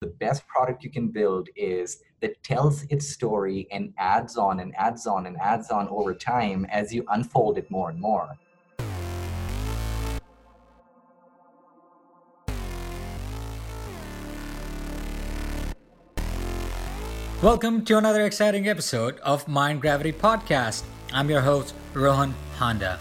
the best product you can build is that tells its story and adds on and adds on and adds on over time as you unfold it more and more. Welcome to another exciting episode of Mind Gravity Podcast. I'm your host, Rohan Honda.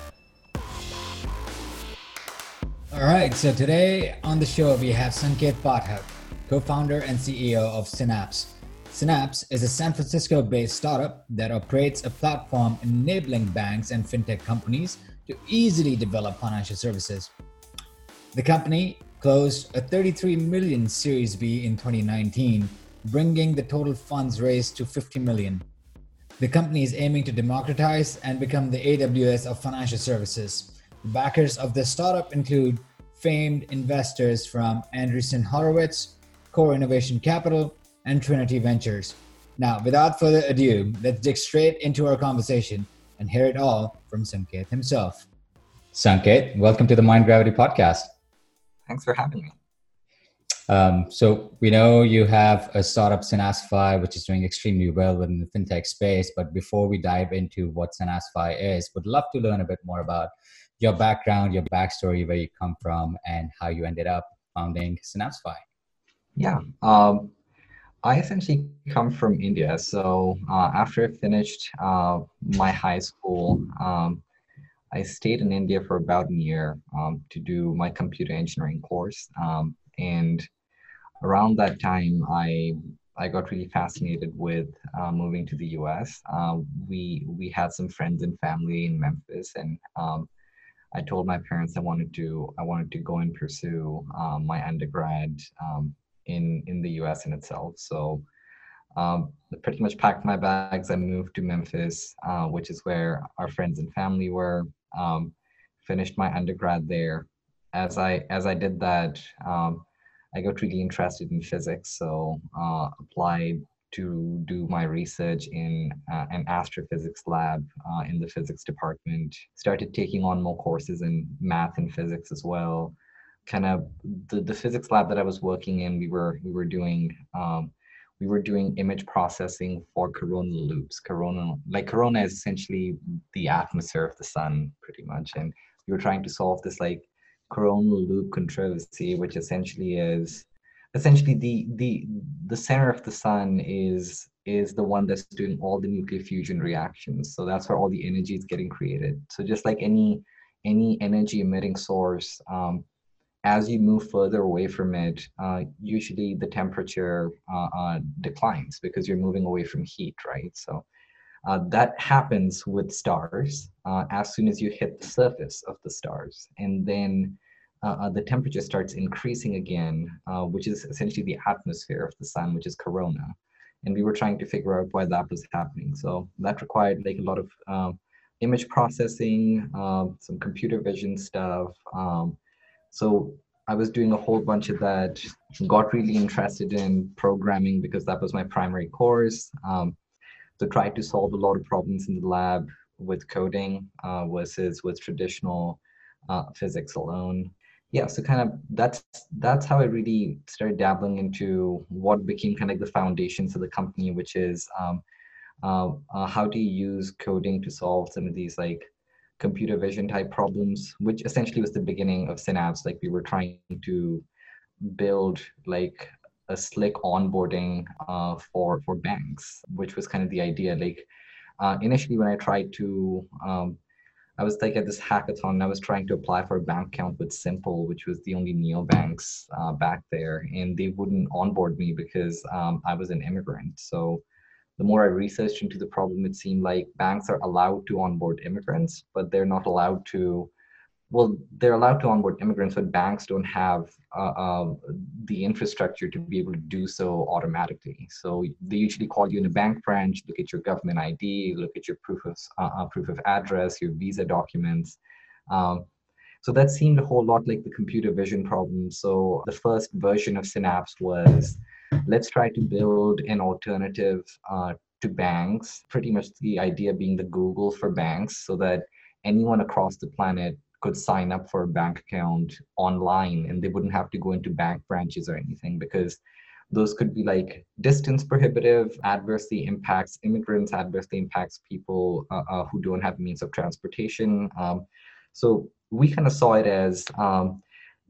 All right, so today on the show we have Sankaet Pathak co-founder and CEO of Synapse. Synapse is a San Francisco-based startup that operates a platform enabling banks and fintech companies to easily develop financial services. The company closed a 33 million Series B in 2019, bringing the total funds raised to 50 million. The company is aiming to democratize and become the AWS of financial services. The backers of the startup include famed investors from Andreessen Horowitz, Core Innovation Capital, and Trinity Ventures. Now, without further ado, let's dig straight into our conversation and hear it all from Sankaet himself. Sankaet, welcome to the Mind Gravity podcast. Thanks for having me. Um, so we know you have a startup, SynapseFI, which is doing extremely well within the fintech space. But before we dive into what SynapseFI is, would love to learn a bit more about your background, your backstory, where you come from, and how you ended up founding SynapseFI. Yeah. Um, I essentially come from India. So uh, after I finished uh, my high school, um, I stayed in India for about a year um, to do my computer engineering course. Um, and around that time, I I got really fascinated with uh, moving to the U.S. Uh, we we had some friends and family in Memphis, and um, I told my parents I wanted to I wanted to go and pursue um, my undergrad um, in in the U.S. in itself. So um, I pretty much packed my bags. I moved to Memphis, uh, which is where our friends and family were. Um, finished my undergrad there. As I as I did that, um, I got really interested in physics. So uh, applied to do my research in uh, an astrophysics lab uh, in the physics department. Started taking on more courses in math and physics as well kind of the, the physics lab that I was working in, we were we were doing um, we were doing image processing for coronal loops. Coronal like corona is essentially the atmosphere of the sun, pretty much, and we were trying to solve this like coronal loop controversy, which essentially is essentially the the the center of the sun is is the one that's doing all the nuclear fusion reactions. So that's where all the energy is getting created. So just like any any energy emitting source, um, as you move further away from it, uh, usually the temperature uh, uh, declines because you're moving away from heat, right? So uh, that happens with stars uh, as soon as you hit the surface of the stars. And then the temperature starts increasing again, which is essentially the atmosphere of the sun, which is corona. And we were trying to figure out why that was happening. So that required like a lot of um, image processing, some computer vision stuff, um, so I was doing a whole bunch of that, got really interested in programming because that was my primary course. Um, so tried to solve a lot of problems in the lab with coding uh, versus with traditional uh, physics alone. Yeah, so kind of that's that's how I really started dabbling into what became kind of the foundations of the company, which is um, uh, uh how do you use coding to solve some of these like computer vision type problems, which essentially was the beginning of Synapse. Like we were trying to build like a slick onboarding uh, for for banks, which was kind of the idea. Like uh, initially, when I tried to, um, I was like at this hackathon. I was trying to apply for a bank account with Simple, which was the only neobanks uh, back there, and they wouldn't onboard me because um, I was an immigrant. So the more I researched into the problem, it seemed like banks are allowed to onboard immigrants, but they're not allowed to. Well, they're allowed to onboard immigrants, but banks don't have uh, uh, the infrastructure to be able to do so automatically. So they usually call you in a bank branch, look at your government ID, look at your proof of uh, uh, proof of address, your visa documents. Um, so that seemed a whole lot like the computer vision problem. So the first version of Synapse was let's try to build an alternative uh, to banks. Pretty much the idea being the Google for banks, so that anyone across the planet could sign up for a bank account online and they wouldn't have to go into bank branches or anything because those could be like distance prohibitive, adversely impacts immigrants, adversely impacts people uh, uh, who don't have means of transportation. Um, so we kind of saw it as um,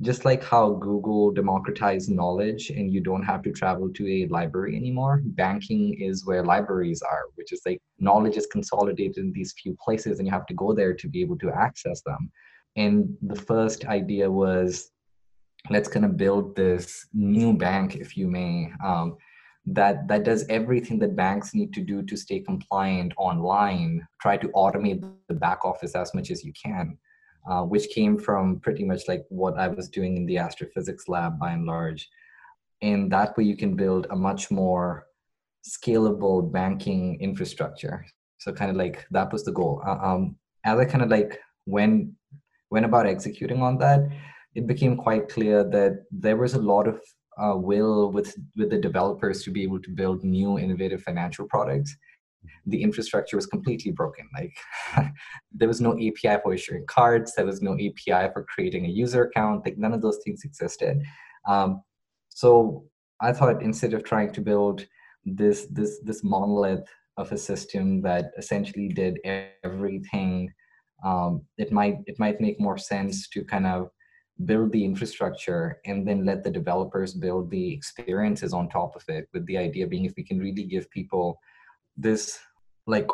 just like how Google democratized knowledge and you don't have to travel to a library anymore, banking is where libraries are, which is like knowledge is consolidated in these few places and you have to go there to be able to access them. And the first idea was let's kind of build this new bank, if you may, um, that that does everything that banks need to do to stay compliant online. Try to automate the back office as much as you can, uh, which came from pretty much like what I was doing in the astrophysics lab by and large. And that way, you can build a much more scalable banking infrastructure. So, kind of like that was the goal. Uh, um, as I kind of like went went about executing on that it became quite clear that there was a lot of uh, will with with the developers to be able to build new innovative financial products the infrastructure was completely broken like there was no api for issuing cards there was no api for creating a user account like none of those things existed. Um, so i thought instead of trying to build this this this monolith of a system that essentially did everything um, it might it might make more sense to kind of build the infrastructure and then let the developers build the experiences on top of it with the idea being if we can really give people this like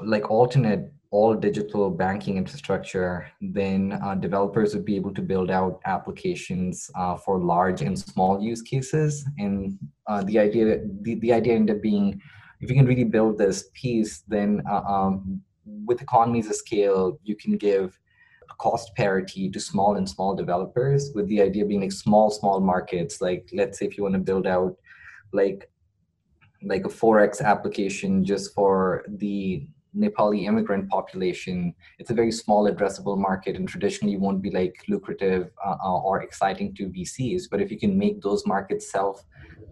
like alternate all digital banking infrastructure then uh, developers would be able to build out applications uh, for large and small use cases. And uh, the idea the, the idea ended up being if you can really build this piece then uh, um, with economies of scale you can give cost parity to small and small developers with the idea being like small small markets. Like let's say if you want to build out like like a forex application just for the nepali immigrant population. It's a very small addressable market and traditionally won't be like lucrative uh, uh or exciting to vcs but if you can make those markets self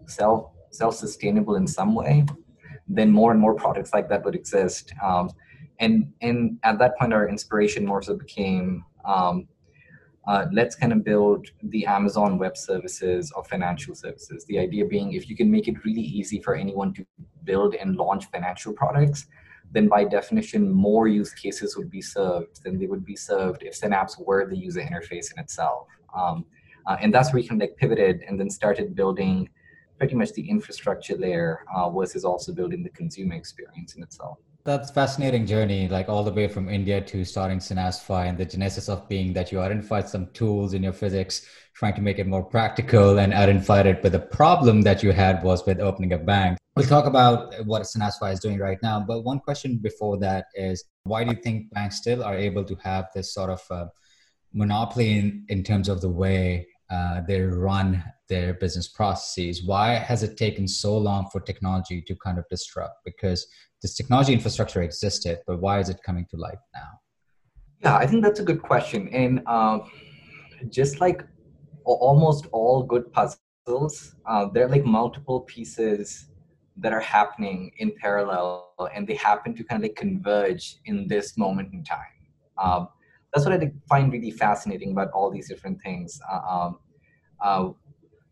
self self sustainable in some way then more and more products like that would exist. Um, and and at that point our inspiration more so became um, uh, let's kind of build the amazon web services of financial services. The idea being if you can make it really easy for anyone to build and launch financial products then by definition more use cases would be served than they would be served if synapse were the user interface in itself. Um, uh, and that's where we kind of like pivoted and then started building pretty much the infrastructure layer uh, versus also building the consumer experience in itself that's fascinating journey, like all the way from India to starting SynapseFI and the genesis of being that you identified some tools in your physics, trying to make it more practical and identified it. But the problem that you had was with opening a bank. We'll talk about what SynapseFI is doing right now. But one question before that is why do you think banks still are able to have this sort of uh, monopoly in, in terms of the way uh, they run their business processes? Why has it taken so long for technology to kind of disrupt? Because this technology infrastructure existed, but why is it coming to life now? Yeah, I think that's a good question. And uh, just like almost all good puzzles, uh, there are like multiple pieces that are happening in parallel, and they happen to kind of like converge in this moment in time. Um, that's what I find really fascinating about all these different things. Uh, um, uh,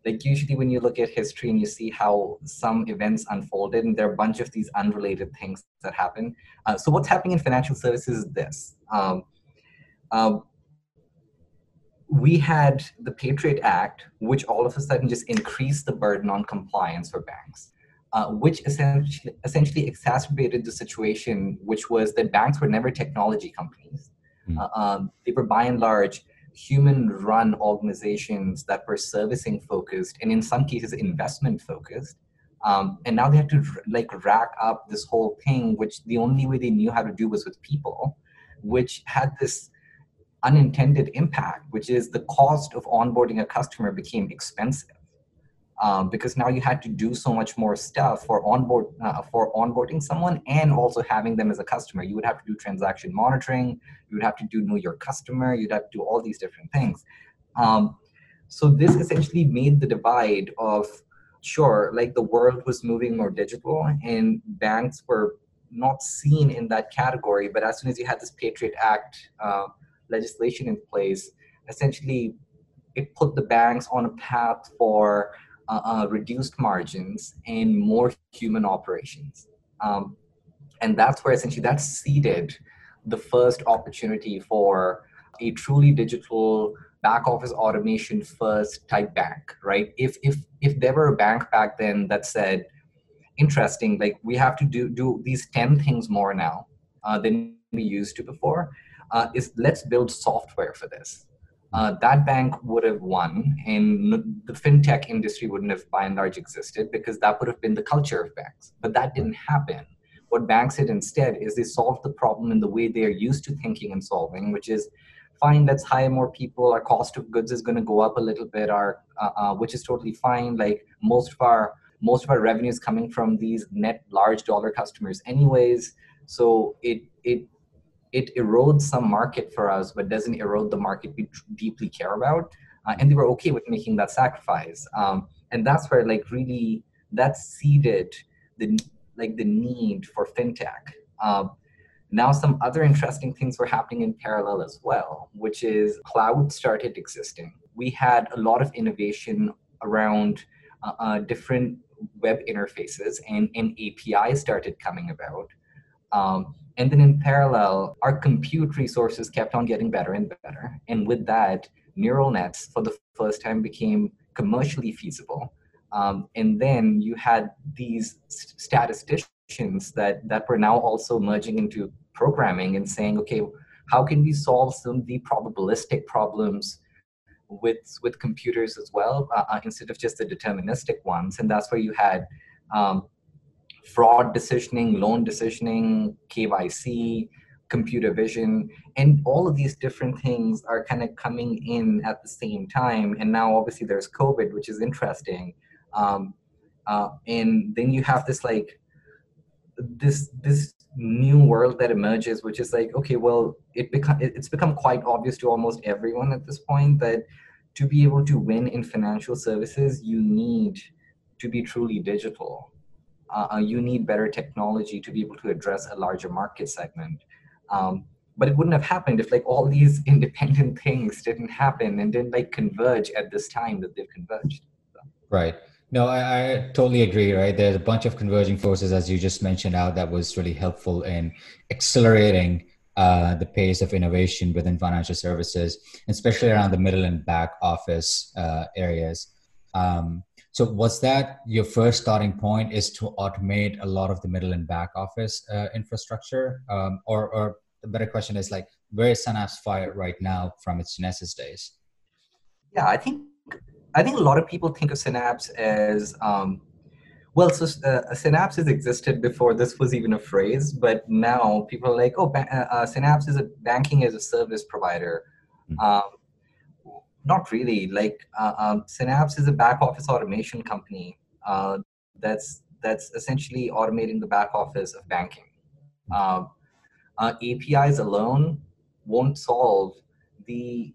like usually when you look at history and you see how some events unfolded and there are a bunch of these unrelated things that happen uh, so what's happening in financial services is this um, uh, we had the patriot act which all of a sudden just increased the burden on compliance for banks uh, which essentially, essentially exacerbated the situation which was that banks were never technology companies mm. um, they were by and large human run organizations that were servicing focused and in some cases investment focused um, and now they had to like rack up this whole thing which the only way they knew how to do was with people which had this unintended impact which is the cost of onboarding a customer became expensive um, because now you had to do so much more stuff for onboard uh, for onboarding someone and also having them as a customer. You would have to do transaction monitoring. You would have to do know your customer. You'd have to do all these different things. Um, so this essentially made the divide of sure, like the world was moving more digital, and banks were not seen in that category. But as soon as you had this Patriot Act uh, legislation in place, essentially it put the banks on a path for uh, uh, reduced margins, and more human operations. Um, and that's where essentially that seeded the first opportunity for a truly digital back office automation first type bank, right? If if if there were a bank back then that said, interesting, like we have to do do these ten things more now uh, than we used to before, uh, is let's build software for this uh, that bank would have won and the fintech industry wouldn't have by and large existed because that would have been the culture of banks but that didn't happen. What banks did instead is they solved the problem in the way they're used to thinking and solving which is fine let's hire more people our cost of goods is going to go up a little bit our uh, uh, which is totally fine like most of our most of our revenue is coming from these net large dollar customers anyways so it it it erodes some market for us, but doesn't erode the market we deeply care about. Uh, and they were okay with making that sacrifice. Um, and that's where like really that seeded the like the need for fintech. Um, now some other interesting things were happening in parallel as well, which is cloud started existing. We had a lot of innovation around uh, uh, different web interfaces and, and APIs started coming about. Um, and then in parallel, our compute resources kept on getting better and better. And with that, neural nets for the first time became commercially feasible. Um, and then you had these statisticians that, that were now also merging into programming and saying, okay, how can we solve some of the probabilistic problems with with computers as well uh, uh instead of just the deterministic ones? And that's where you had um, fraud decisioning, loan decisioning, KYC, computer vision, and all of these different things are kind of coming in at the same time. And now, obviously, there's COVID, which is interesting. Um, uh, and then you have this like this this new world that emerges, which is like, okay, well, it become it's become quite obvious to almost everyone at this point that to be able to win in financial services, you need to be truly digital uh, uh, you need better technology to be able to address a larger market segment. Um, but it wouldn't have happened if like all these independent things didn't happen and didn't like converge at this time that they've converged. So. Right. No, I, I, totally agree. Right, there's a bunch of converging forces, as you just mentioned out, that was really helpful in accelerating uh, the pace of innovation within financial services, especially around the middle and back office uh, areas. Um, so was that your first starting point is to automate a lot of the middle and back office uh, infrastructure? Um, or, or the better question is like, where is SynapseFI right now from its Genesis days? Yeah, I think I think a lot of people think of Synapse as um, well. So uh, Synapse has existed before this was even a phrase, but now people are like, oh, ba- uh, uh Synapse is a banking as a service provider. Mm-hmm. Um, not really. Like uh, um, Synapse is a back office automation company uh, that's that's essentially automating the back office of banking. Uh, uh APIs alone won't solve the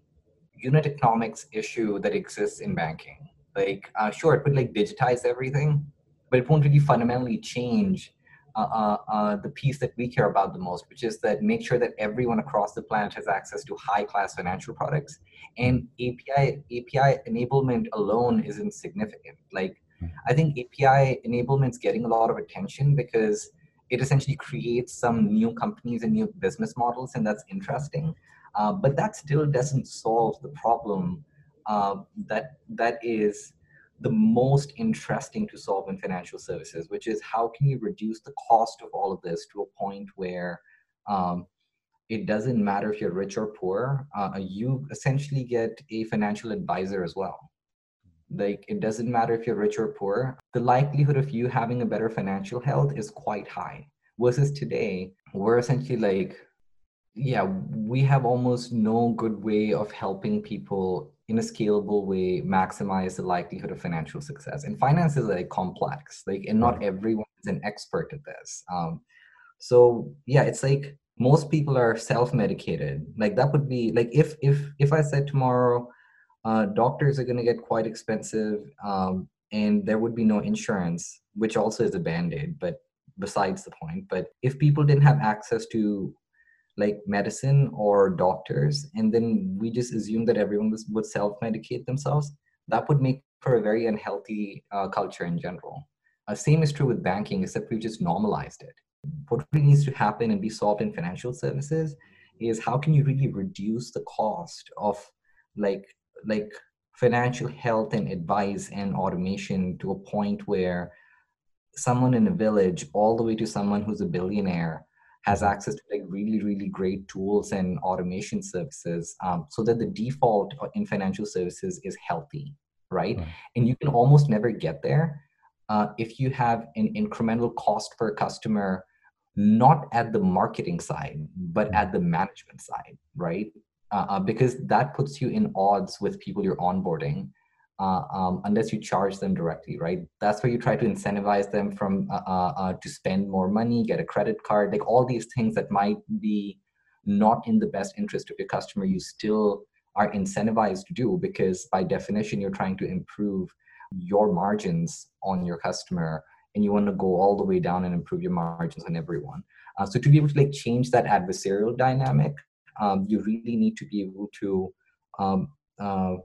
unit economics issue that exists in banking. Like, uh, sure, it would like digitize everything, but it won't really fundamentally change uh, uh, uh, the piece that we care about the most, which is that make sure that everyone across the planet has access to high class financial products. And API API enablement alone isn't significant. Like hmm. I think API enablement is getting a lot of attention because it essentially creates some new companies and new business models, and that's interesting. Uh, but that still doesn't solve the problem uh, that that is the most interesting to solve in financial services, which is how can you reduce the cost of all of this to a point where um, it doesn't matter if you're rich or poor, uh, you essentially get a financial advisor as well. Like it doesn't matter if you're rich or poor, the likelihood of you having a better financial health is quite high. Versus today, we're essentially like, yeah, we have almost no good way of helping people in a scalable way maximize the likelihood of financial success. And finance is like complex like and not everyone is an expert at this. Um, so yeah it's like most people are self-medicated. Like that would be like if if if i said tomorrow uh, doctors are going to get quite expensive um, and there would be no insurance which also is a band-aid but besides the point but if people didn't have access to like medicine or doctors and then we just assume that everyone would self-medicate themselves that would make for a very unhealthy uh, culture in general. Uh, same is true with banking, except we've just normalized it. What really needs to happen and be solved in financial services is how can you really reduce the cost of like like financial health and advice and automation to a point where someone in a village all the way to someone who's a billionaire has access to like really really great tools and automation services um, so that the default in financial services is healthy right, right. and you can almost never get there uh, if you have an incremental cost per customer not at the marketing side but hmm. at the management side right uh, uh, because that puts you in odds with people you're onboarding uh, um, unless you charge them directly, right? That's where you try to incentivize them from uh, uh, uh, to spend more money, get a credit card, like all these things that might be not in the best interest of your customer. You still are incentivized to do because by definition you're trying to improve your margins on your customer and you want to go all the way down and improve your margins on everyone. Uh, so to be able to like change that adversarial dynamic, um, you really need to be able to um, uh,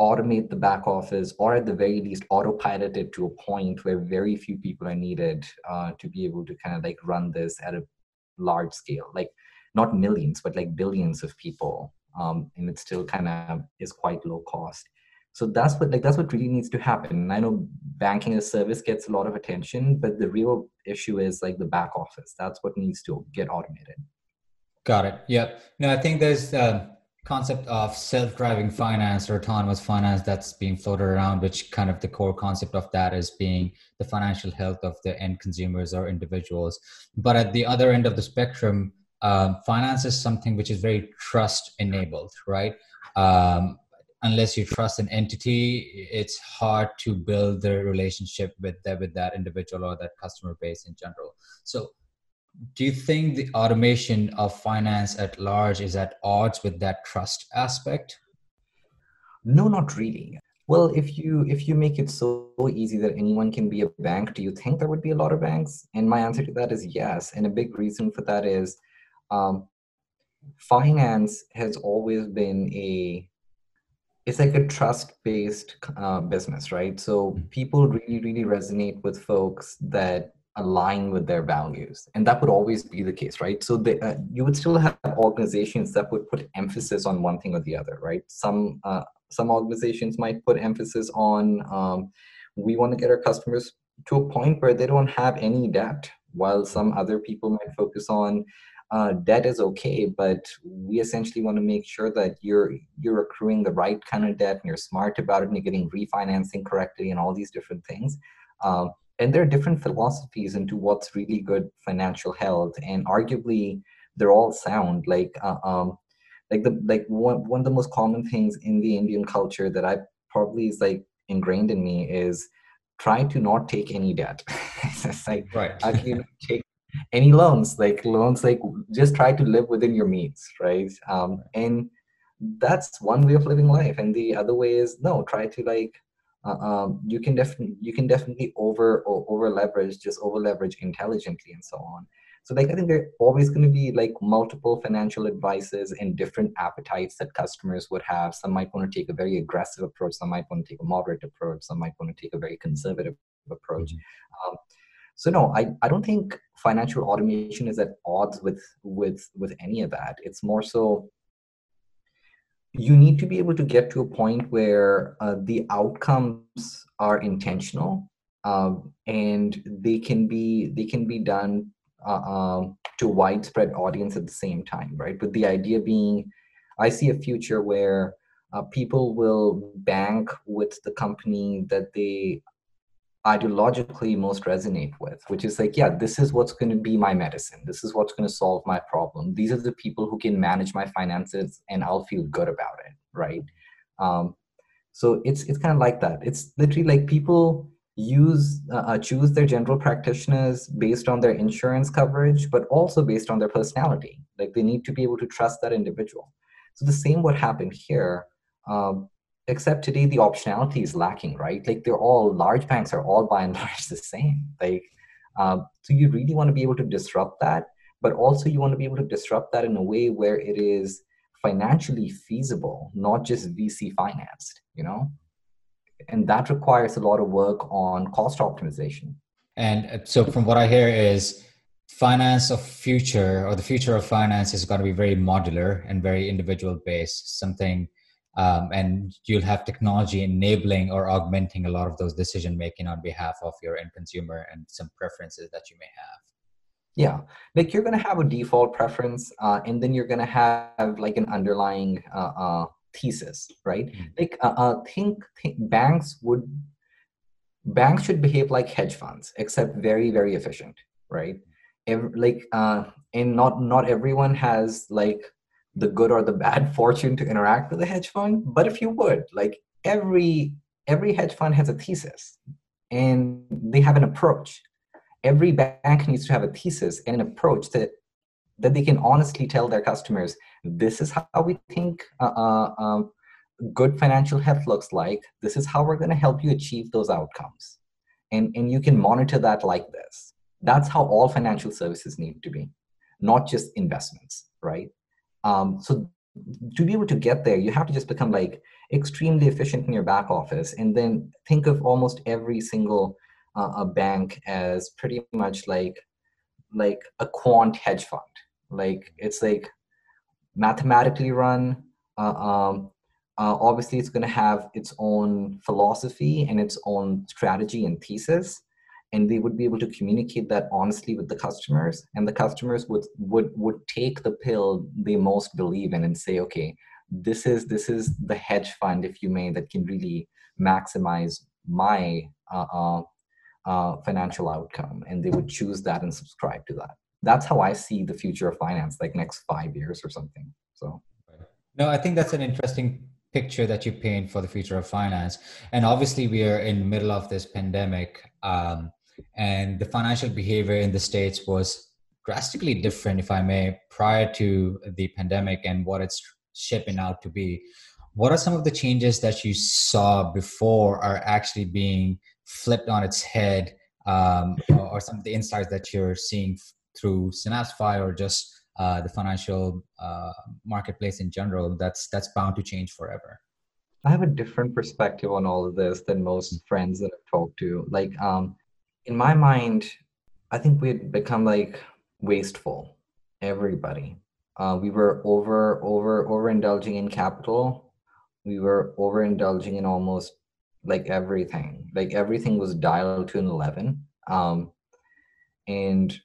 automate the back office or at the very least autopilot it to a point where very few people are needed uh, to be able to kind of like run this at a large scale. Like not millions but like billions of people um, and it still kind of is quite low cost. So that's what like that's what really needs to happen. And i know banking as service gets a lot of attention but the real issue is like the back office. That's what needs to get automated. Got it. Yep. No i think there's uh, concept of self-driving finance or autonomous finance that's being floated around which kind of the core concept of that is being the financial health of the end consumers or individuals. But at the other end of the spectrum um, finance is something which is very trust enabled right? Um, unless you trust an entity it's hard to build the relationship with that with that individual or that customer base in general. So do you think the automation of finance at large is at odds with that trust aspect? No not really. Well if you if you make it so easy that anyone can be a bank do you think there would be a lot of banks? And my answer to that is yes. And a big reason for that is um, finance has always been a it's like a trust based uh, business right? So mm-hmm. people really really resonate with folks that align with their values and that would always be the case right? So the, uh, you would still have organizations that would put emphasis on one thing or the other right? Some uh, some organizations might put emphasis on um, we want to get our customers to a point where they don't have any debt while some other people might focus on uh, debt is okay but we essentially want to make sure that you're you're accruing the right kind of debt and you're smart about it and you're getting refinancing correctly and all these different things. Um, and there are different philosophies into what's really good financial health. And arguably they're all sound. Like uh, um like the like one, one of the most common things in the indian culture that i probably is like ingrained in me is try to not take any debt. It's like right. actually take any loans? Like loans like just try to live within your means right? Um and that's one way of living life. And the other way is no try to like uh, um, you can definitely you can definitely over or over leverage just over leverage intelligently and so on. So like i think there are always going to be like multiple financial advices and different appetites that customers would have. Some might want to take a very aggressive approach some might want to take a moderate approach some might want to take a very conservative approach. Mm-hmm. um, so no I, I don't think financial automation is at odds with with with any of that. It's more so you need to be able to get to a point where uh, the outcomes are intentional um, and they can be they can be done uh, um, to widespread audience at the same time right? But the idea being i see a future where uh, people will bank with the company that they ideologically most resonate with, which is like, yeah, this is what's going to be my medicine. This is what's going to solve my problem. These are the people who can manage my finances, and I'll feel good about it, right? Um, so it's it's kind of like that. It's literally like people use uh, uh, choose their general practitioners based on their insurance coverage, but also based on their personality. Like they need to be able to trust that individual. So the same would happen here. Um, except today the optionality is lacking right like they're all large banks are all by and large the same like uh, so you really want to be able to disrupt that but also you want to be able to disrupt that in a way where it is financially feasible not just vc financed you know and that requires a lot of work on cost optimization. And uh, so, from what I hear, is finance of future or the future of finance is going to be very modular and very individual based. Something, um, and you'll have technology enabling or augmenting a lot of those decision making on behalf of your end consumer and some preferences that you may have. Yeah, like you're gonna have a default preference, uh, and then you're gonna have like an underlying uh, uh, thesis, right? Mm-hmm. Like, uh, uh, think, think banks would banks should behave like hedge funds, except very very efficient, right? Every, like, uh, and not not everyone has like the good or the bad fortune to interact with a hedge fund, but if you would, like every every hedge fund has a thesis, and they have an approach. Every bank needs to have a thesis and an approach that that they can honestly tell their customers this is how we think uh, uh, um, good financial health looks like. This is how we're going to help you achieve those outcomes. And and you can monitor that like this. That's how all financial services need to be not just investments right um, so to be able to get there you have to just become like extremely efficient in your back office and then think of almost every single uh, a bank as pretty much like like a quant hedge fund. Like it's like mathematically run uh, um, uh, obviously it's going to have its own philosophy and its own strategy and thesis and they would be able to communicate that honestly with the customers and the customers would would would take the pill they most believe in and say okay this is this is the hedge fund if you may that can really maximize my uh, uh, uh, financial outcome and they would choose that and subscribe to that. That's how i see the future of finance like next five years or something so. No i think that's an interesting picture that you paint for the future of finance and obviously we are in the middle of this pandemic um, and the financial behavior in the states was drastically different if i may prior to the pandemic and what it's shaping out to be. What are some of the changes that you saw before are actually being flipped on its head um, or, some of the insights that you're seeing through SynapseFI or just uh, the financial uh, marketplace in general that's that's bound to change forever? I have a different perspective on all of this than most friends that i've talked to. Like um, in my mind i think we had become like wasteful everybody. Uh, we were over over overindulging in capital. We were overindulging in almost like everything. Like everything was dialed to an 11 um, and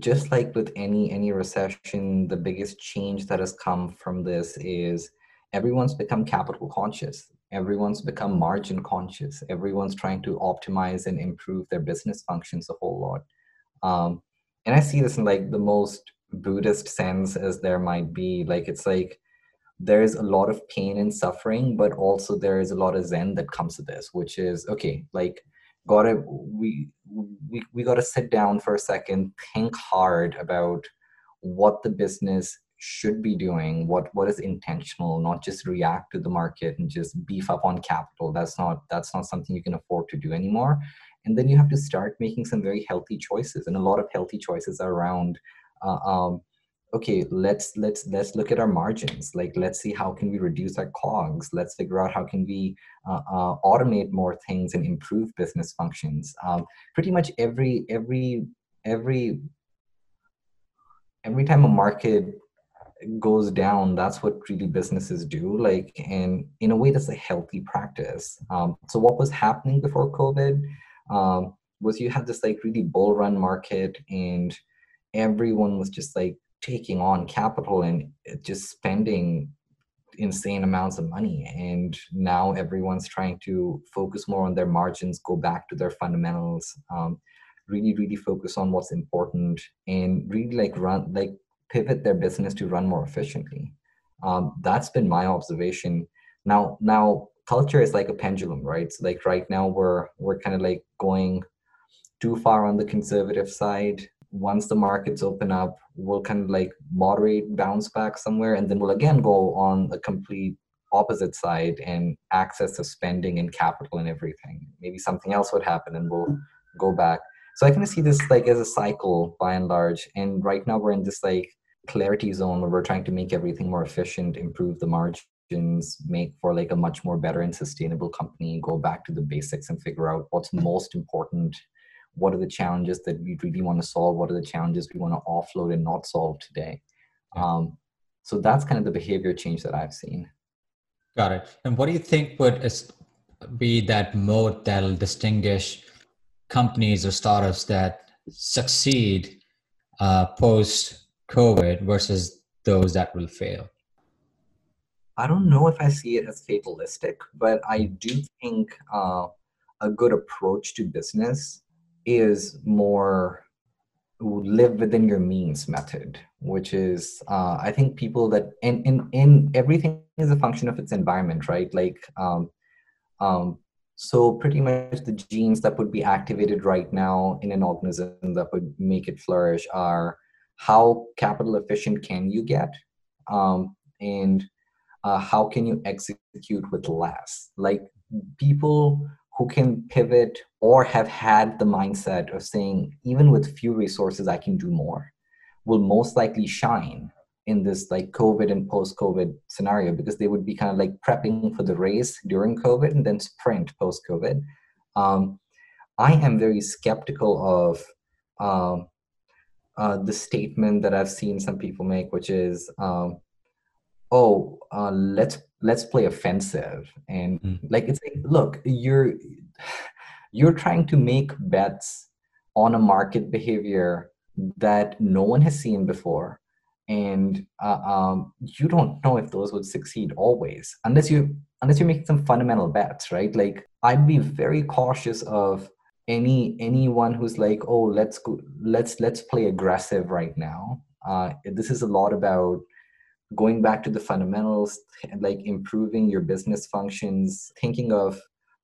just like with any any recession the biggest change that has come from this is everyone's become capital conscious everyone's become margin conscious. Everyone's trying to optimize and improve their business functions a whole lot. Um, and i see this in like the most buddhist sense as there might be. Like it's like there is a lot of pain and suffering but also there is a lot of zen that comes to this which is okay like gotta we we, we gotta sit down for a second think hard about what the business should be doing what what is intentional not just react to the market and just beef up on capital. That's not that's not something you can afford to do anymore. And then you have to start making some very healthy choices. And a lot of healthy choices around uh, um, okay let's let's let's look at our margins. Like let's see how can we reduce our cogs. Let's figure out how can we uh, uh, automate more things and improve business functions. Um, pretty much every every every every time a market goes down that's what really businesses do like and in a way that's a healthy practice. Um, so what was happening before covid? Um, was you had this like really bull run market and everyone was just like taking on capital and just spending insane amounts of money and now everyone's trying to focus more on their margins go back to their fundamentals um, really really focus on what's important and really like run like pivot their business to run more efficiently um, that's been my observation now now culture is like a pendulum right so like right now we're we're kind of like going too far on the conservative side once the markets open up, we'll kind of like moderate bounce back somewhere, and then we'll again go on the complete opposite side and access to spending and capital and everything. Maybe something else would happen, and we'll go back. So I kind of see this like as a cycle by and large. And right now we're in this like clarity zone where we're trying to make everything more efficient, improve the margins, make for like a much more better and sustainable company, go back to the basics and figure out what's most important. What are the challenges that we really want to solve? What are the challenges we want to offload and not solve today? Um, so that's kind of the behavior change that I've seen. Got it. And what do you think would be that mode that'll distinguish companies or startups that succeed uh, post COVID versus those that will fail? I don't know if I see it as fatalistic, but I do think uh, a good approach to business is more live within your means method, which is uh, I think people that in in in everything is a function of its environment, right? Like um, um, so pretty much the genes that would be activated right now in an organism that would make it flourish are how capital efficient can you get, um, and uh, how can you execute with less? Like people who can pivot or have had the mindset of saying, even with few resources, I can do more, will most likely shine in this like COVID and post COVID scenario because they would be kind of like prepping for the race during COVID and then sprint post COVID. Um, I am very skeptical of um, uh, the statement that I've seen some people make, which is, um, "Oh, uh, let's let's play offensive. And mm. like it's like look you're you're trying to make bets on a market behavior that no one has seen before. And uh, um, you don't know if those would succeed always unless you unless you're making some fundamental bets right? Like i'd be very cautious of any anyone who's like oh let's go let's let's play aggressive right now uh, this is a lot about going back to the fundamentals like improving your business functions thinking of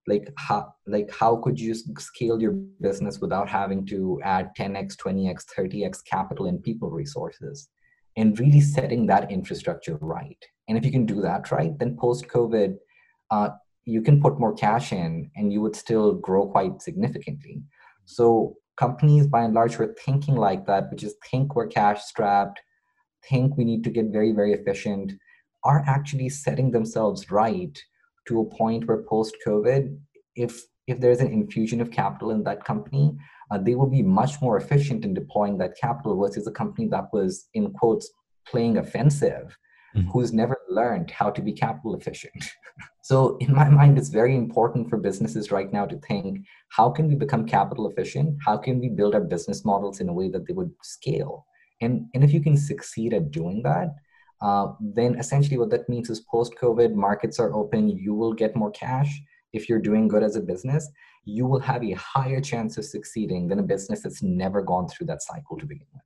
like how like how could you scale your business without having to add 10x 20x 30x capital and people resources and really setting that infrastructure right. And if you can do that right then post covid uh, you can put more cash in and you would still grow quite significantly so companies by and large were thinking like that which is think we're cash strapped think we need to get very, very efficient are actually setting themselves right to a point where post COVID, if if there's an infusion of capital in that company, uh, they will be much more efficient in deploying that capital versus a company that was in quotes playing offensive, mm-hmm. who's never learned how to be capital efficient. so in my mind, it's very important for businesses right now to think, how can we become capital efficient? How can we build our business models in a way that they would scale? And, and if you can succeed at doing that, uh, then essentially what that means is post COVID, markets are open, you will get more cash. If you're doing good as a business, you will have a higher chance of succeeding than a business that's never gone through that cycle to begin with.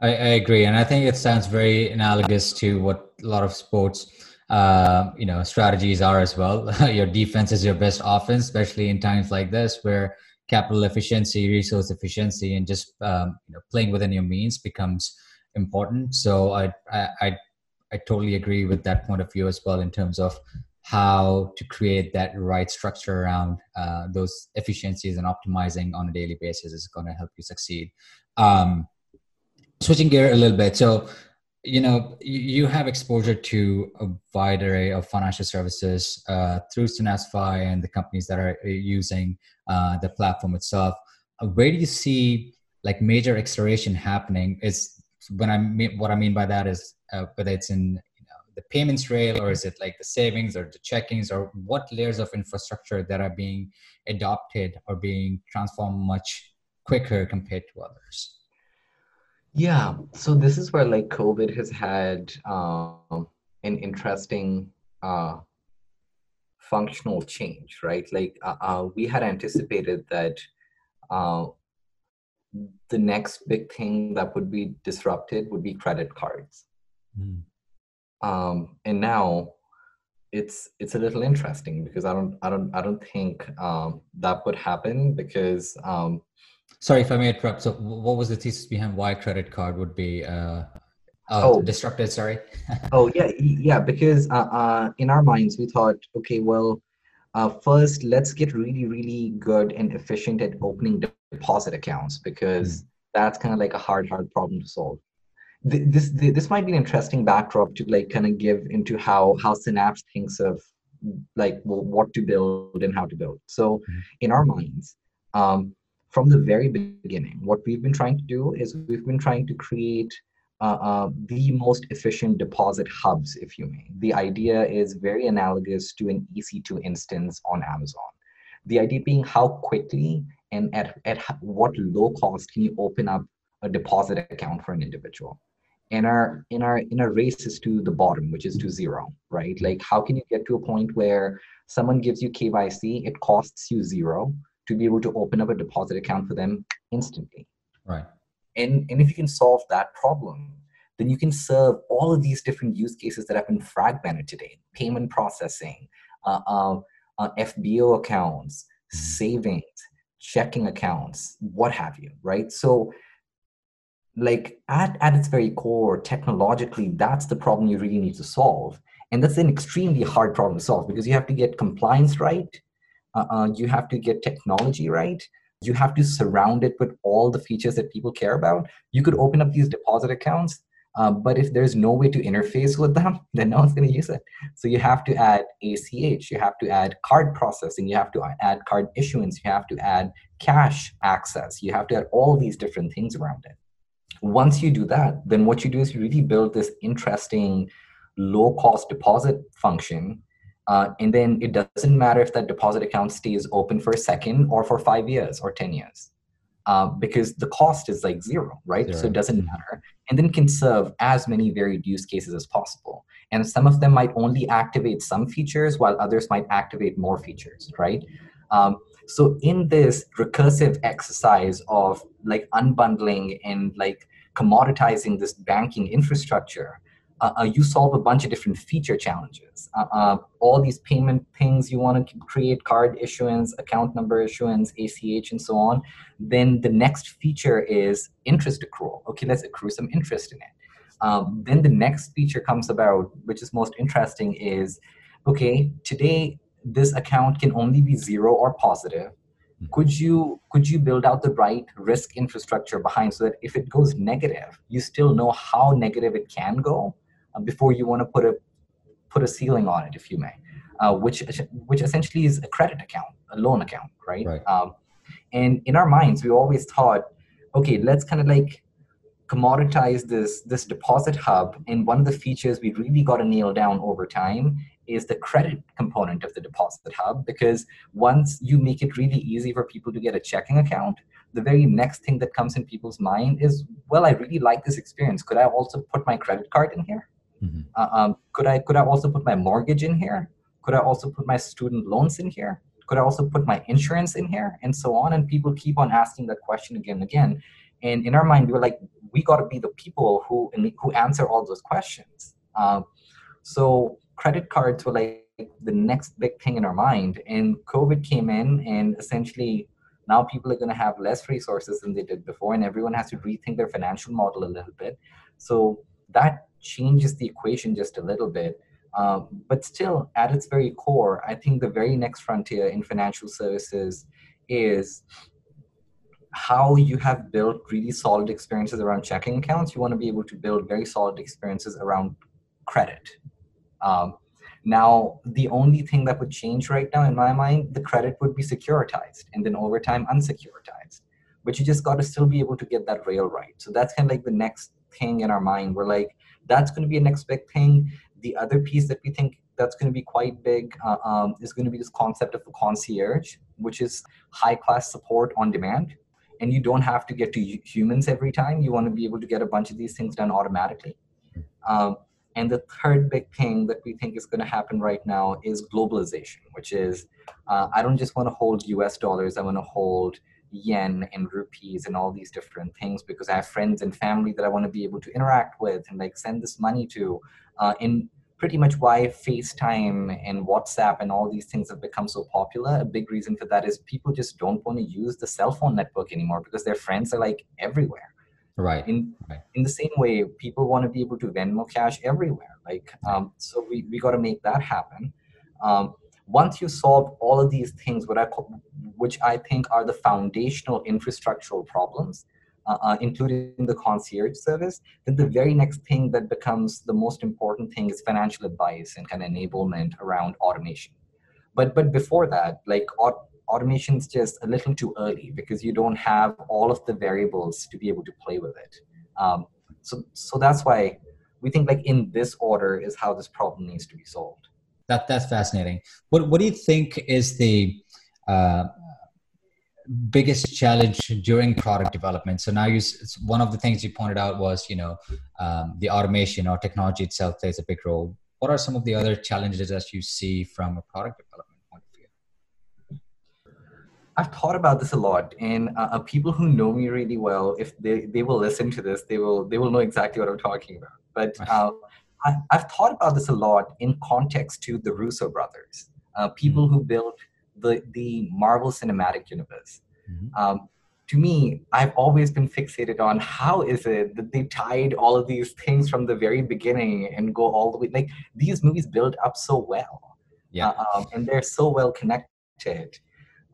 I, I agree. And I think it sounds very analogous to what a lot of sports uh, you know strategies are as well. your defense is your best offense, especially in times like this where capital efficiency, resource efficiency, and just um, you know, playing within your means becomes important. So I, I, I I totally agree with that point of view as well in terms of how to create that right structure around uh, those efficiencies and optimizing on a daily basis is going to help you succeed. Um, switching gear a little bit, so you know you have exposure to a wide array of financial services uh, through SynapseFI and the companies that are uh, using uh, the platform itself. Uh, where do you see like major acceleration happening? Is when I mean what I mean by that is uh, whether it's in you know, the payments rail or is it like the savings or the checkings or what layers of infrastructure that are being adopted or being transformed much quicker compared to others? Yeah, so this is where like COVID has had um, an interesting uh, functional change, right? Like uh, uh, we had anticipated that uh, the next big thing that would be disrupted would be credit cards, mm. um, and now it's it's a little interesting because I don't I don't I don't think um, that would happen because. Sorry if I may interrupt. So, what was the thesis behind why credit card would be uh, Oh, oh, disrupted. Sorry. oh yeah, yeah. Because uh, uh, in our minds, we thought, okay, well, uh, first let's get really, really good and efficient at opening deposit accounts because mm. that's kind of like a hard, hard problem to solve. this this might be an interesting backdrop to like kind of give into how how synapse thinks of like well, what to build and how to build so mm-hmm. in our minds um, from the very beginning what we've been trying to do is we've been trying to create uh, uh, the most efficient deposit hubs if you may. The idea is very analogous to an ec2 instance on amazon. The idea being how quickly and at, at what low cost can you open up a deposit account for an individual? In our in our in our races to the bottom which is to zero right? Like how can you get to a point where someone gives you kyc it costs you zero to be able to open up a deposit account for them instantly. Right. And and if you can solve that problem then you can serve all of these different use cases that have been fragmented today. Payment processing uh, uh, uh, fbo accounts mm-hmm. savings checking accounts what have you right? So like at, at its very core technologically that's the problem you really need to solve. And that's an extremely hard problem to solve because you have to get compliance right uh, uh, you have to get technology right. You have to surround it with all the features that people care about. You could open up these deposit accounts uh, but if there's no way to interface with them then no one's going to use it. So you have to add ach you have to add card processing you have to add card issuance you have to add cash access you have to add all these different things around it. Once you do that, then what you do is you really build this interesting low cost deposit function. Uh, and then it doesn't matter if that deposit account stays open for a second or for five years or 10 years. Uh, because the cost is like zero, right? Zero. So it doesn't matter. And then can serve as many varied use cases as possible. And some of them might only activate some features while others might activate more features, right? Um, so in this recursive exercise of like unbundling and like commoditizing this banking infrastructure, uh, uh, you solve a bunch of different feature challenges. Uh, uh all these payment things you want to create, card issuance, account number issuance, ACH, and so on. Then the next feature is interest accrual. Okay, let's accrue some interest in it. Um, then the next feature comes about, which is most interesting, is okay, today this account can only be zero or positive hmm. could you could you build out the right risk infrastructure behind so that if it goes negative you still know how negative it can go uh, before you want to put a put a ceiling on it if you may uh, which which essentially is a credit account a loan account right, right. Um, and in our minds we always thought okay let's kind of like commoditize this this deposit hub and one of the features we really got to nail down over time is the credit component of the deposit hub because once you make it really easy for people to get a checking account the very next thing that comes in people's mind is well i really like this experience. Could i also put my credit card in here mm-hmm. uh, um, could i could i also put my mortgage in here? Could i also put my student loans in here? Could i also put my insurance in here? And so on. And people keep on asking that question again and again. And in our mind we were like we got to be the people who who answer all those questions. Um, so credit cards were like the next big thing in our mind. And covid came in and essentially now people are going to have less resources than they did before. And everyone has to rethink their financial model a little bit. So that changes the equation just a little bit um, but still at its very core i think the very next frontier in financial services is how you have built really solid experiences around checking accounts, you want to be able to build very solid experiences around credit. Um, now, the only thing that would change right now, in my mind, the credit would be securitized and then over time unsecuritized. But you just got to still be able to get that rail right. So that's kind of like the next thing in our mind. We're like, that's going to be a next big thing. The other piece that we think that's going to be quite big uh, um, is going to be this concept of a concierge, which is high class support on demand and you don't have to get to humans every time. You want to be able to get a bunch of these things done automatically. Um, and the third big thing that we think is going to happen right now is globalization, which is uh, I don't just want to hold US dollars, I want to hold yen and rupees and all these different things because I have friends and family that I want to be able to interact with and like send this money to. Uh, in pretty much why FaceTime and WhatsApp and all these things have become so popular. A big reason for that is people just don't want to use the cell phone network anymore because their friends are like everywhere. Right. In right. in the same way, people want to be able to Venmo cash everywhere. Like, um, so we we got to make that happen. Um, once you solve all of these things, what I which I think are the foundational infrastructural problems, uh, uh, including the concierge service, then the very next thing that becomes the most important thing is financial advice and kind of enablement around automation. But but before that, like automation is just a little too early because you don't have all of the variables to be able to play with it. Um, so so that's why we think like in this order is how this problem needs to be solved. That that's fascinating. What what do you think is the uh, biggest challenge during product development? So now you one of the things you pointed out was you know um, the automation or technology itself plays a big role. What are some of the other challenges that you see from a product development point of view? I've thought about this a lot and uh, uh, people who know me really well if they, they will listen to this they will they will know exactly what i'm talking about. But uh, I, have thought about this a lot in context to the russo brothers uh, people mm-hmm. who built the the Marvel Cinematic Universe. Mm-hmm. Um, to me, I've always been fixated on how is it that they tied all of these things from the very beginning and go all the way. Like these movies build up so well, yeah, uh, um, and they're so well connected.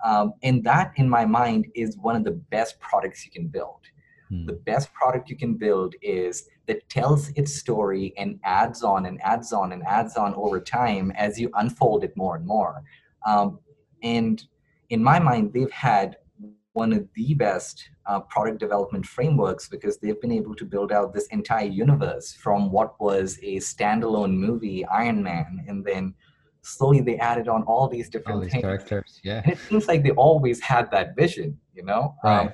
Um, and that, in my mind, is one of the best products you can build. Hmm. The best product you can build is that tells its story and adds on and adds on and adds on over time as you unfold it more and more. Um, and in my mind, they've had one of the best uh, product development frameworks because they've been able to build out this entire universe from what was a standalone movie, Iron Man, and then slowly they added on all these different all these things. characters. Yeah, and it seems like they always had that vision, you know. Right. Um,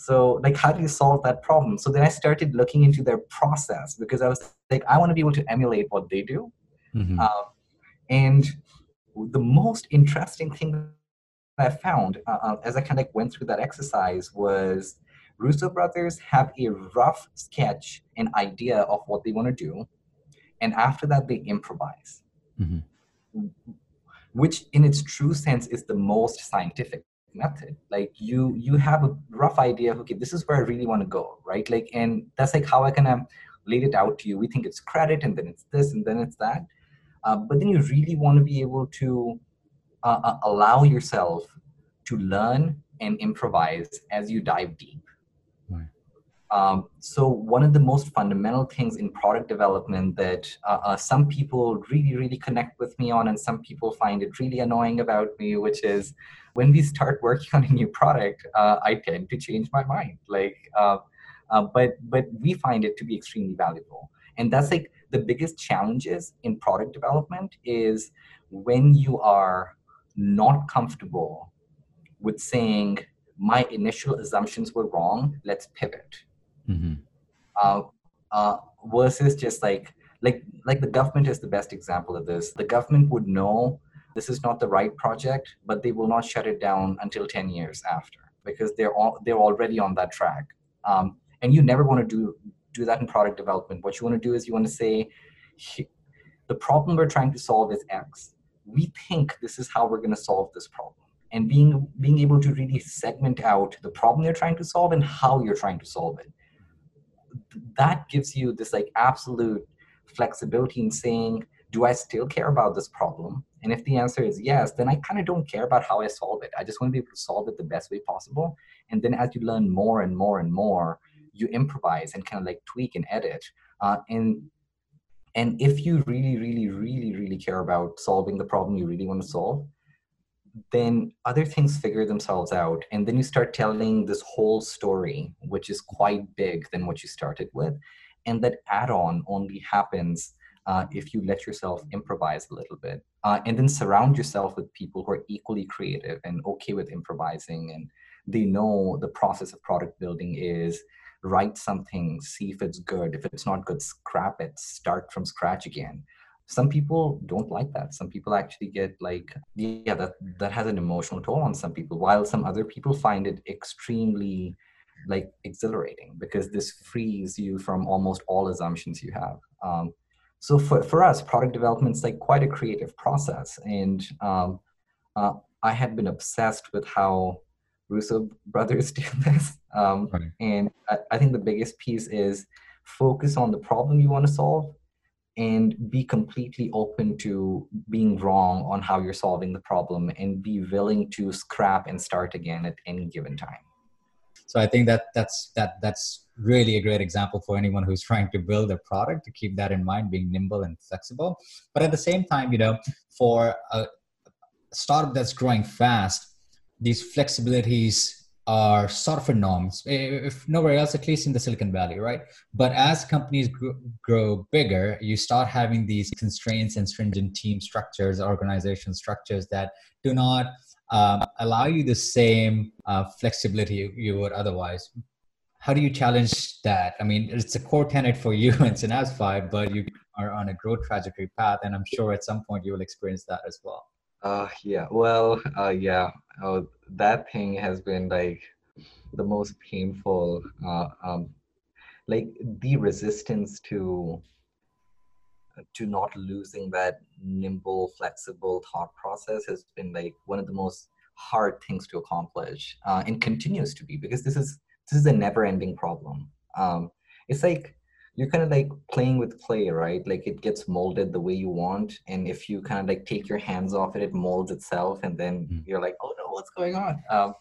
so, like, how do you solve that problem? So then I started looking into their process because I was like, I want to be able to emulate what they do. Mm-hmm. Um, and the most interesting thing I found uh, uh, as I kind of went through that exercise was Russo brothers have a rough sketch, an idea of what they want to do, and after that they improvise, mm-hmm. which in its true sense is the most scientific method. Like you you have a rough idea of okay, this is where I really want to go, right? Like, and that's like how I kind of laid it out to you. We think it's credit, and then it's this, and then it's that. Uh, but then you really want to be able to uh, uh, allow yourself to learn and improvise as you dive deep. Um, so one of the most fundamental things in product development that uh, uh, some people really, really connect with me on, and some people find it really annoying about me, which is when we start working on a new product, uh, I tend to change my mind. Like, but but we find it to be extremely valuable, and that's like the biggest challenges in product development is when you are not comfortable with saying my initial assumptions were wrong let's pivot mm-hmm. uh, uh, versus just like like like the government is the best example of this the government would know this is not the right project but they will not shut it down until 10 years after because they're all they're already on that track um, and you never want to do do that in product development. What you want to do is you want to say, the problem we're trying to solve is X. We think this is how we're going to solve this problem. And being being able to really segment out the problem you're trying to solve and how you're trying to solve it. That gives you this like absolute flexibility in saying, do I still care about this problem? And if the answer is yes, then I kind of don't care about how I solve it. I just want to be able to solve it the best way possible. And then as you learn more and more and more, you improvise and kind of like tweak and edit uh, and and if you really really really really care about solving the problem you really want to solve then other things figure themselves out and then you start telling this whole story which is quite big than what you started with and that add-on only happens uh, if you let yourself improvise a little bit uh, and then surround yourself with people who are equally creative and okay with improvising and they know the process of product building is write something, see if it's good. If it's not good, scrap it, start from scratch again. Some people don't like that. Some people actually get like, yeah, that that has an emotional toll on some people, while some other people find it extremely like exhilarating because this frees you from almost all assumptions you have. Um, so for, for us, product development is like quite a creative process. And um, uh, I had been obsessed with how Russo brothers do this. Um. And I, I think the biggest piece is focus on the problem you want to solve and be completely open to being wrong on how you're solving the problem and be willing to scrap and start again at any given time. So I think that that's that that's really a great example for anyone who's trying to build a product to keep that in mind, being nimble and flexible. But at the same time, you know, for a startup that's growing fast, these flexibilities are sort of a norm, if nowhere else, at least in the Silicon Valley, right? But as companies grow, bigger, you start having these constraints and stringent team structures, organization structures that do not um, allow you the same uh, flexibility you would otherwise. How do you challenge that? I mean, it's a core tenet for you in SynapseFI, but you are on a growth trajectory path, and I'm sure at some point you will experience that as well. Uh, yeah. Well, uh, yeah. Oh, that thing has been like the most painful. Uh, um, like the resistance to to not losing that nimble, flexible thought process has been like one of the most hard things to accomplish, uh, and continues to be because this is this is a never-ending problem. Um, it's like you're kind of like playing with clay, right? Like it gets molded the way you want. And if you kind of like take your hands off it, it molds itself. And then mm. you're like, oh no, what's going on? Um,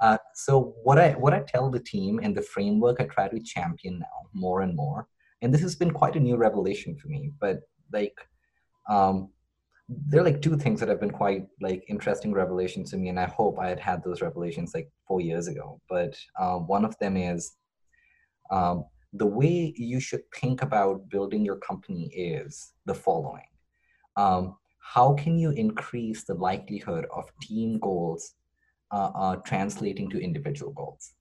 uh, so what I what I tell the team and the framework I try to champion now more and more, and this has been quite a new revelation for me. But like, um, there are like two things that have been quite like interesting revelations to me, and I hope I had had those revelations like four years ago. But uh, one of them is um, the way you should think about building your company is the following. Um, how can you increase the likelihood of team goals uh, uh, translating to individual goals?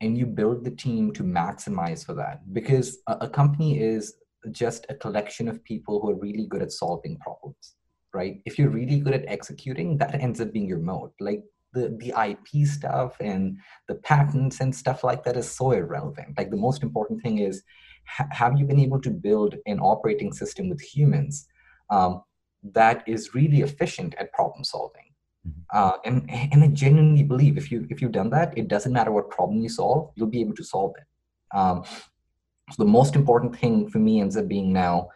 And you build the team to maximize for that because a, a company is just a collection of people who are really good at solving problems right? If you're really good at executing that ends up being your mode like the, the IP stuff and the patents and stuff like that is so irrelevant. Like the most important thing is, ha- have you been able to build an operating system with humans um, that is really efficient at problem solving? Mm-hmm. Uh, and and I genuinely believe if you if you've done that, it doesn't matter what problem you solve, you'll be able to solve it. Um, so the most important thing for me ends up being now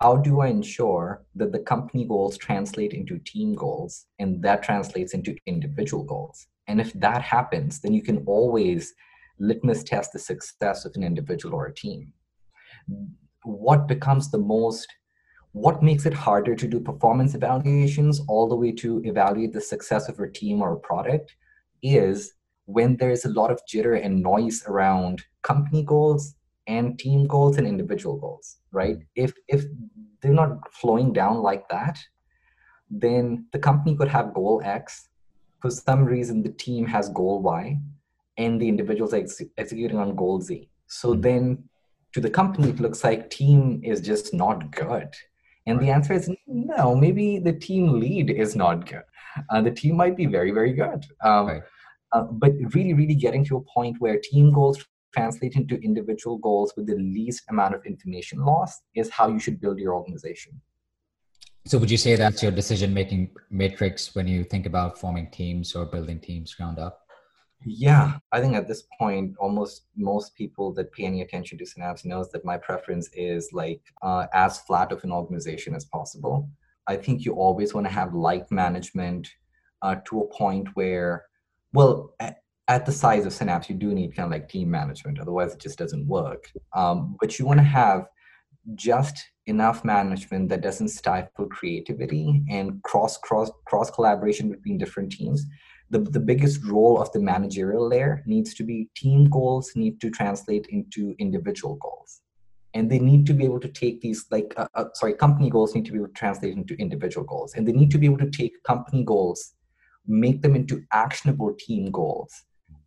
how do I ensure that the company goals translate into team goals and that translates into individual goals? And if that happens, then you can always litmus test the success of an individual or a team. What becomes the most, what makes it harder to do performance evaluations all the way to evaluate the success of a team or a product is when there's a lot of jitter and noise around company goals and team goals and individual goals right? If if they're not flowing down like that then the company could have goal x. For some reason the team has goal y and the individuals are ex- executing on goal z. So hmm. then to the company it looks like team is just not good. And the answer is no maybe the team lead is not good. Uh, the team might be very very good. Um, right. uh, but really really getting to a point where team goals translate into individual goals with the least amount of information loss is how you should build your organization. So, would you say that's your decision making matrix when you think about forming teams or building teams ground up? Yeah, I think at this point, almost most people that pay any attention to Synapse knows that my preference is like uh, as flat of an organization as possible. I think you always want to have light management uh, to a point where, well, at the size of Synapse, you do need kind of like team management. Otherwise, it just doesn't work. Um, but you want to have just enough management that doesn't stifle creativity and cross cross cross collaboration between different teams. The, the biggest role of the managerial layer needs to be team goals need to translate into individual goals and they need to be able to take these like uh, uh, sorry company goals need to be able to translate into individual goals and they need to be able to take company goals make them into actionable team goals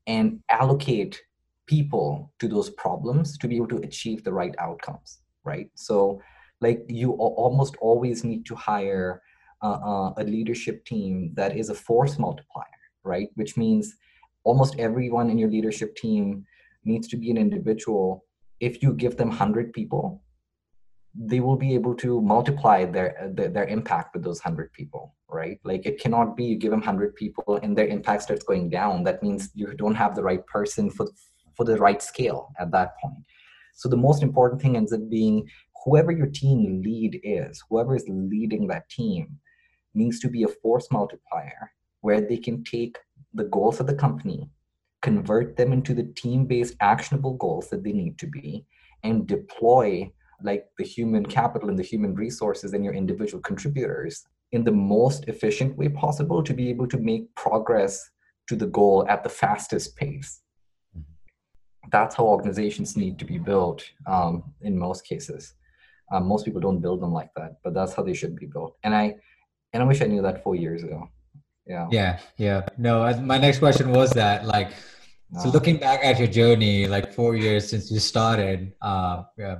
and allocate people to those problems to be able to achieve the right outcomes right? So like you almost always need to hire uh, a leadership team that is a force multiplier right? Which means almost everyone in your leadership team needs to be an individual. If you give them 100 people they will be able to multiply their, their, their impact with those 100 people right? Like it cannot be you give them 100 people and their impact starts going down. That means you don't have the right person for for the right scale at that point. So the most important thing ends up being whoever your team lead is whoever is leading that team needs to be a force multiplier where they can take the goals of the company convert them into the team-based actionable goals that they need to be, and deploy like the human capital and the human resources and your individual contributors in the most efficient way possible to be able to make progress to the goal at the fastest pace. Mm-hmm. That's how organizations need to be built um, in most cases. Um, most people don't build them like that, but that's how they should be built. And I, and I wish I knew that four years ago. Yeah. Yeah. Yeah. No, my next question was that like, so looking back at your journey, like four years since you started, uh, yeah,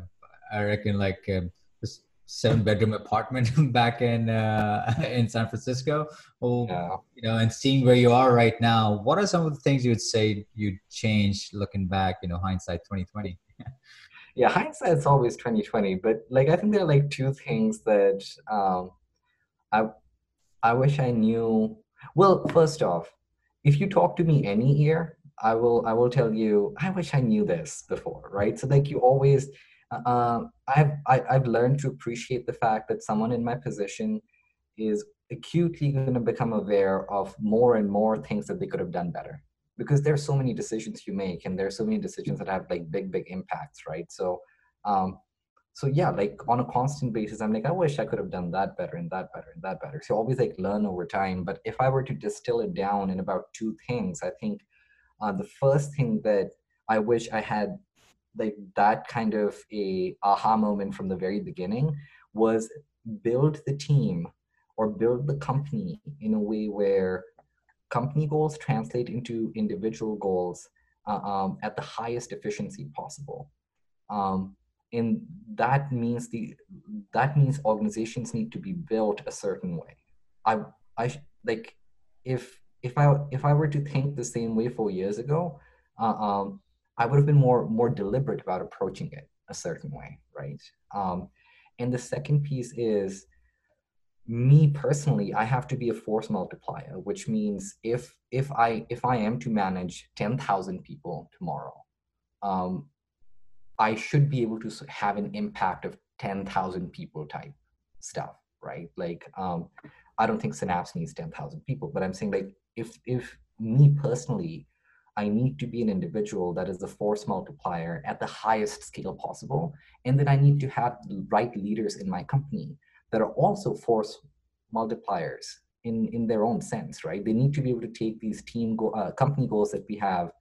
I reckon like um, this seven bedroom apartment back in uh, in San Francisco. Well, yeah. you know, and seeing where you are right now, what are some of the things you would say you'd change looking back? You know, hindsight twenty twenty. yeah, hindsight's always twenty twenty, but like I think there are like two things that um, I I wish I knew. Well, first off, if you talk to me any year, I will I will tell you I wish I knew this before, right? So like you always uh, I've I, have i have learned to appreciate the fact that someone in my position is acutely going to become aware of more and more things that they could have done better. Because there's so many decisions you make and there's so many decisions that have like big big impacts right? So um so yeah like on a constant basis i'm like i wish i could have done that better and that better and that better. So always like learn over time. But if i were to distill it down in about two things i think uh, the first thing that i wish i had like that kind of a aha moment from the very beginning was build the team or build the company in a way where company goals translate into individual goals uh, um, at the highest efficiency possible. Um, and that means the that means organizations need to be built a certain way. I i like if if i if i were to think the same way four years ago uh, um, I would have been more more deliberate about approaching it a certain way, right? Um, and the second piece is me personally. I have to be a force multiplier, which means if if I if I am to manage ten thousand people tomorrow, um, I should be able to have an impact of ten thousand people type stuff, right? Like um, I don't think Synapse needs ten thousand people, but I'm saying like if if me personally I need to be an individual that is a force multiplier at the highest scale possible. And then I need to have the right leaders in my company that are also force multipliers in, in their own sense, right? They need to be able to take these team go, uh, company goals that we have,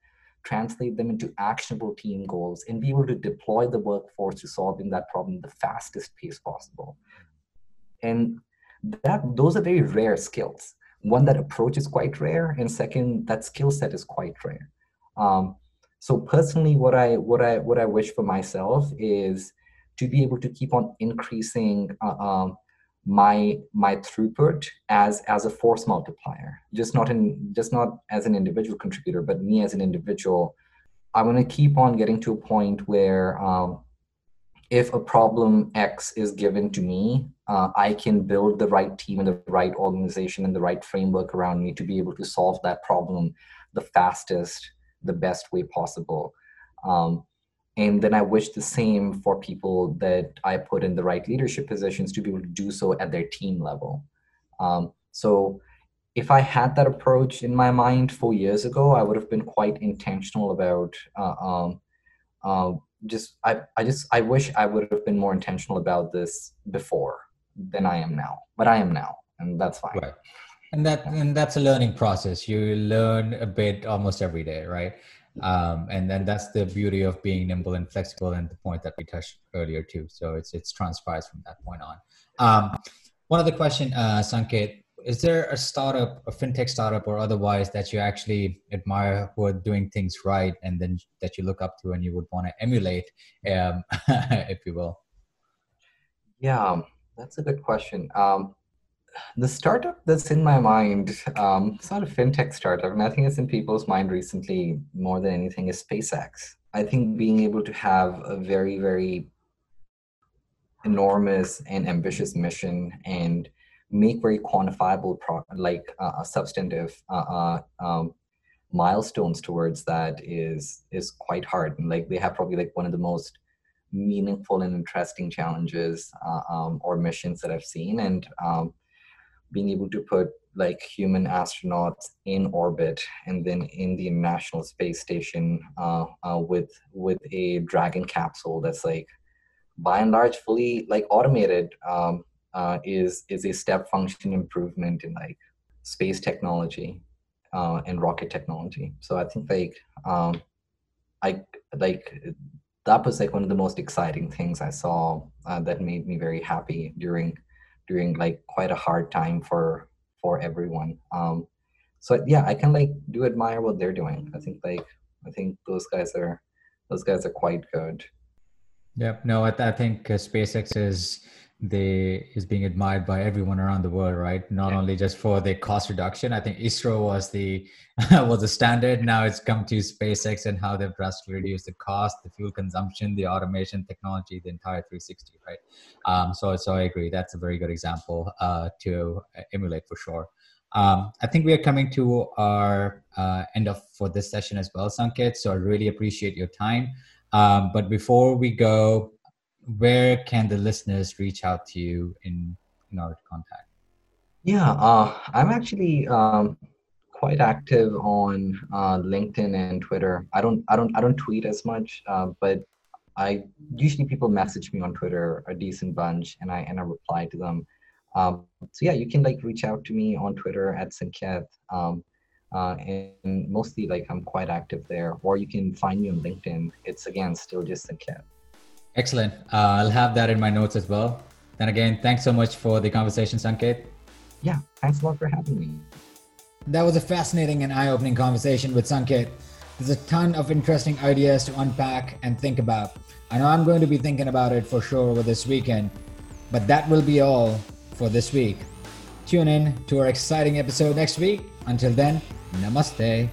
translate them into actionable team goals, and be able to deploy the workforce to solving that problem the fastest pace possible. And that those are very rare skills one that approach is quite rare and second that skill set is quite rare. Um, so personally what i what i what i wish for myself is to be able to keep on increasing uh, um, my my throughput as as a force multiplier just not in just not as an individual contributor but me as an individual. I want to keep on getting to a point where um, if a problem X is given to me, uh, I can build the right team and the right organization and the right framework around me to be able to solve that problem the fastest, the best way possible. Um, and then I wish the same for people that I put in the right leadership positions to be able to do so at their team level. Um, so if I had that approach in my mind four years ago, I would have been quite intentional about uh, um, uh, just I, I just I wish I would have been more intentional about this before than I am now. But I am now, and that's fine. Right. And that and that's a learning process. You learn a bit almost every day, right? Um, and then that's the beauty of being nimble and flexible, and the point that we touched earlier too. So it's it's transpires from that point on. Um, one other question, uh, Sankaet, is there a startup, a fintech startup, or otherwise that you actually admire who are doing things right, and then that you look up to and you would want to emulate, um, if you will? Yeah, that's a good question. Um, the startup that's in my mind, um, it's not a fintech startup, and I think it's in people's mind recently more than anything, is SpaceX. I think being able to have a very, very enormous and ambitious mission and make very quantifiable pro- like uh, substantive uh, uh, um, milestones towards that is is quite hard. And like they have probably like one of the most meaningful and interesting challenges uh, um, or missions that i've seen. And um, being able to put like human astronauts in orbit and then in the International Space Station uh, uh, with with a Dragon capsule that's like by and large fully like automated um, uh, is is a step function improvement in like space technology uh, and rocket technology. So I think like um, I like that was like one of the most exciting things I saw uh, that made me very happy during during like quite a hard time for for everyone. Um, so yeah, I can like do admire what they're doing. I think like I think those guys are those guys are quite good. Yep. No, I, th- I think uh, SpaceX is they is being admired by everyone around the world, right? Not yeah. only just for the cost reduction. I think ISRO was the was the standard. Now it's come to SpaceX and how they've drastically reduced the cost, the fuel consumption, the automation technology, the entire 360, right? Um, so so I agree. That's a very good example uh, to emulate for sure. Um, I think we are coming to our uh, end of for this session as well, Sankaet. So I really appreciate your time. Um, but before we go, where can the listeners reach out to you in in order to contact? Yeah, uh, I'm actually um, quite active on uh, LinkedIn and Twitter. I don't I don't I don't tweet as much, uh, but I usually people message me on Twitter a decent bunch, and I and I reply to them. Um, so yeah, you can like reach out to me on Twitter at Sankaet. Um, uh, and mostly like I'm quite active there, or you can find me on LinkedIn. It's again still just Sankaet. Excellent. Uh, I'll have that in my notes as well. Then again, thanks so much for the conversation, Sankaet. Yeah, thanks a lot for having me. That was a fascinating and eye opening conversation with Sankaet. There's a ton of interesting ideas to unpack and think about. I know I'm going to be thinking about it for sure over this weekend, but that will be all for this week. Tune in to our exciting episode next week. Until then, namaste.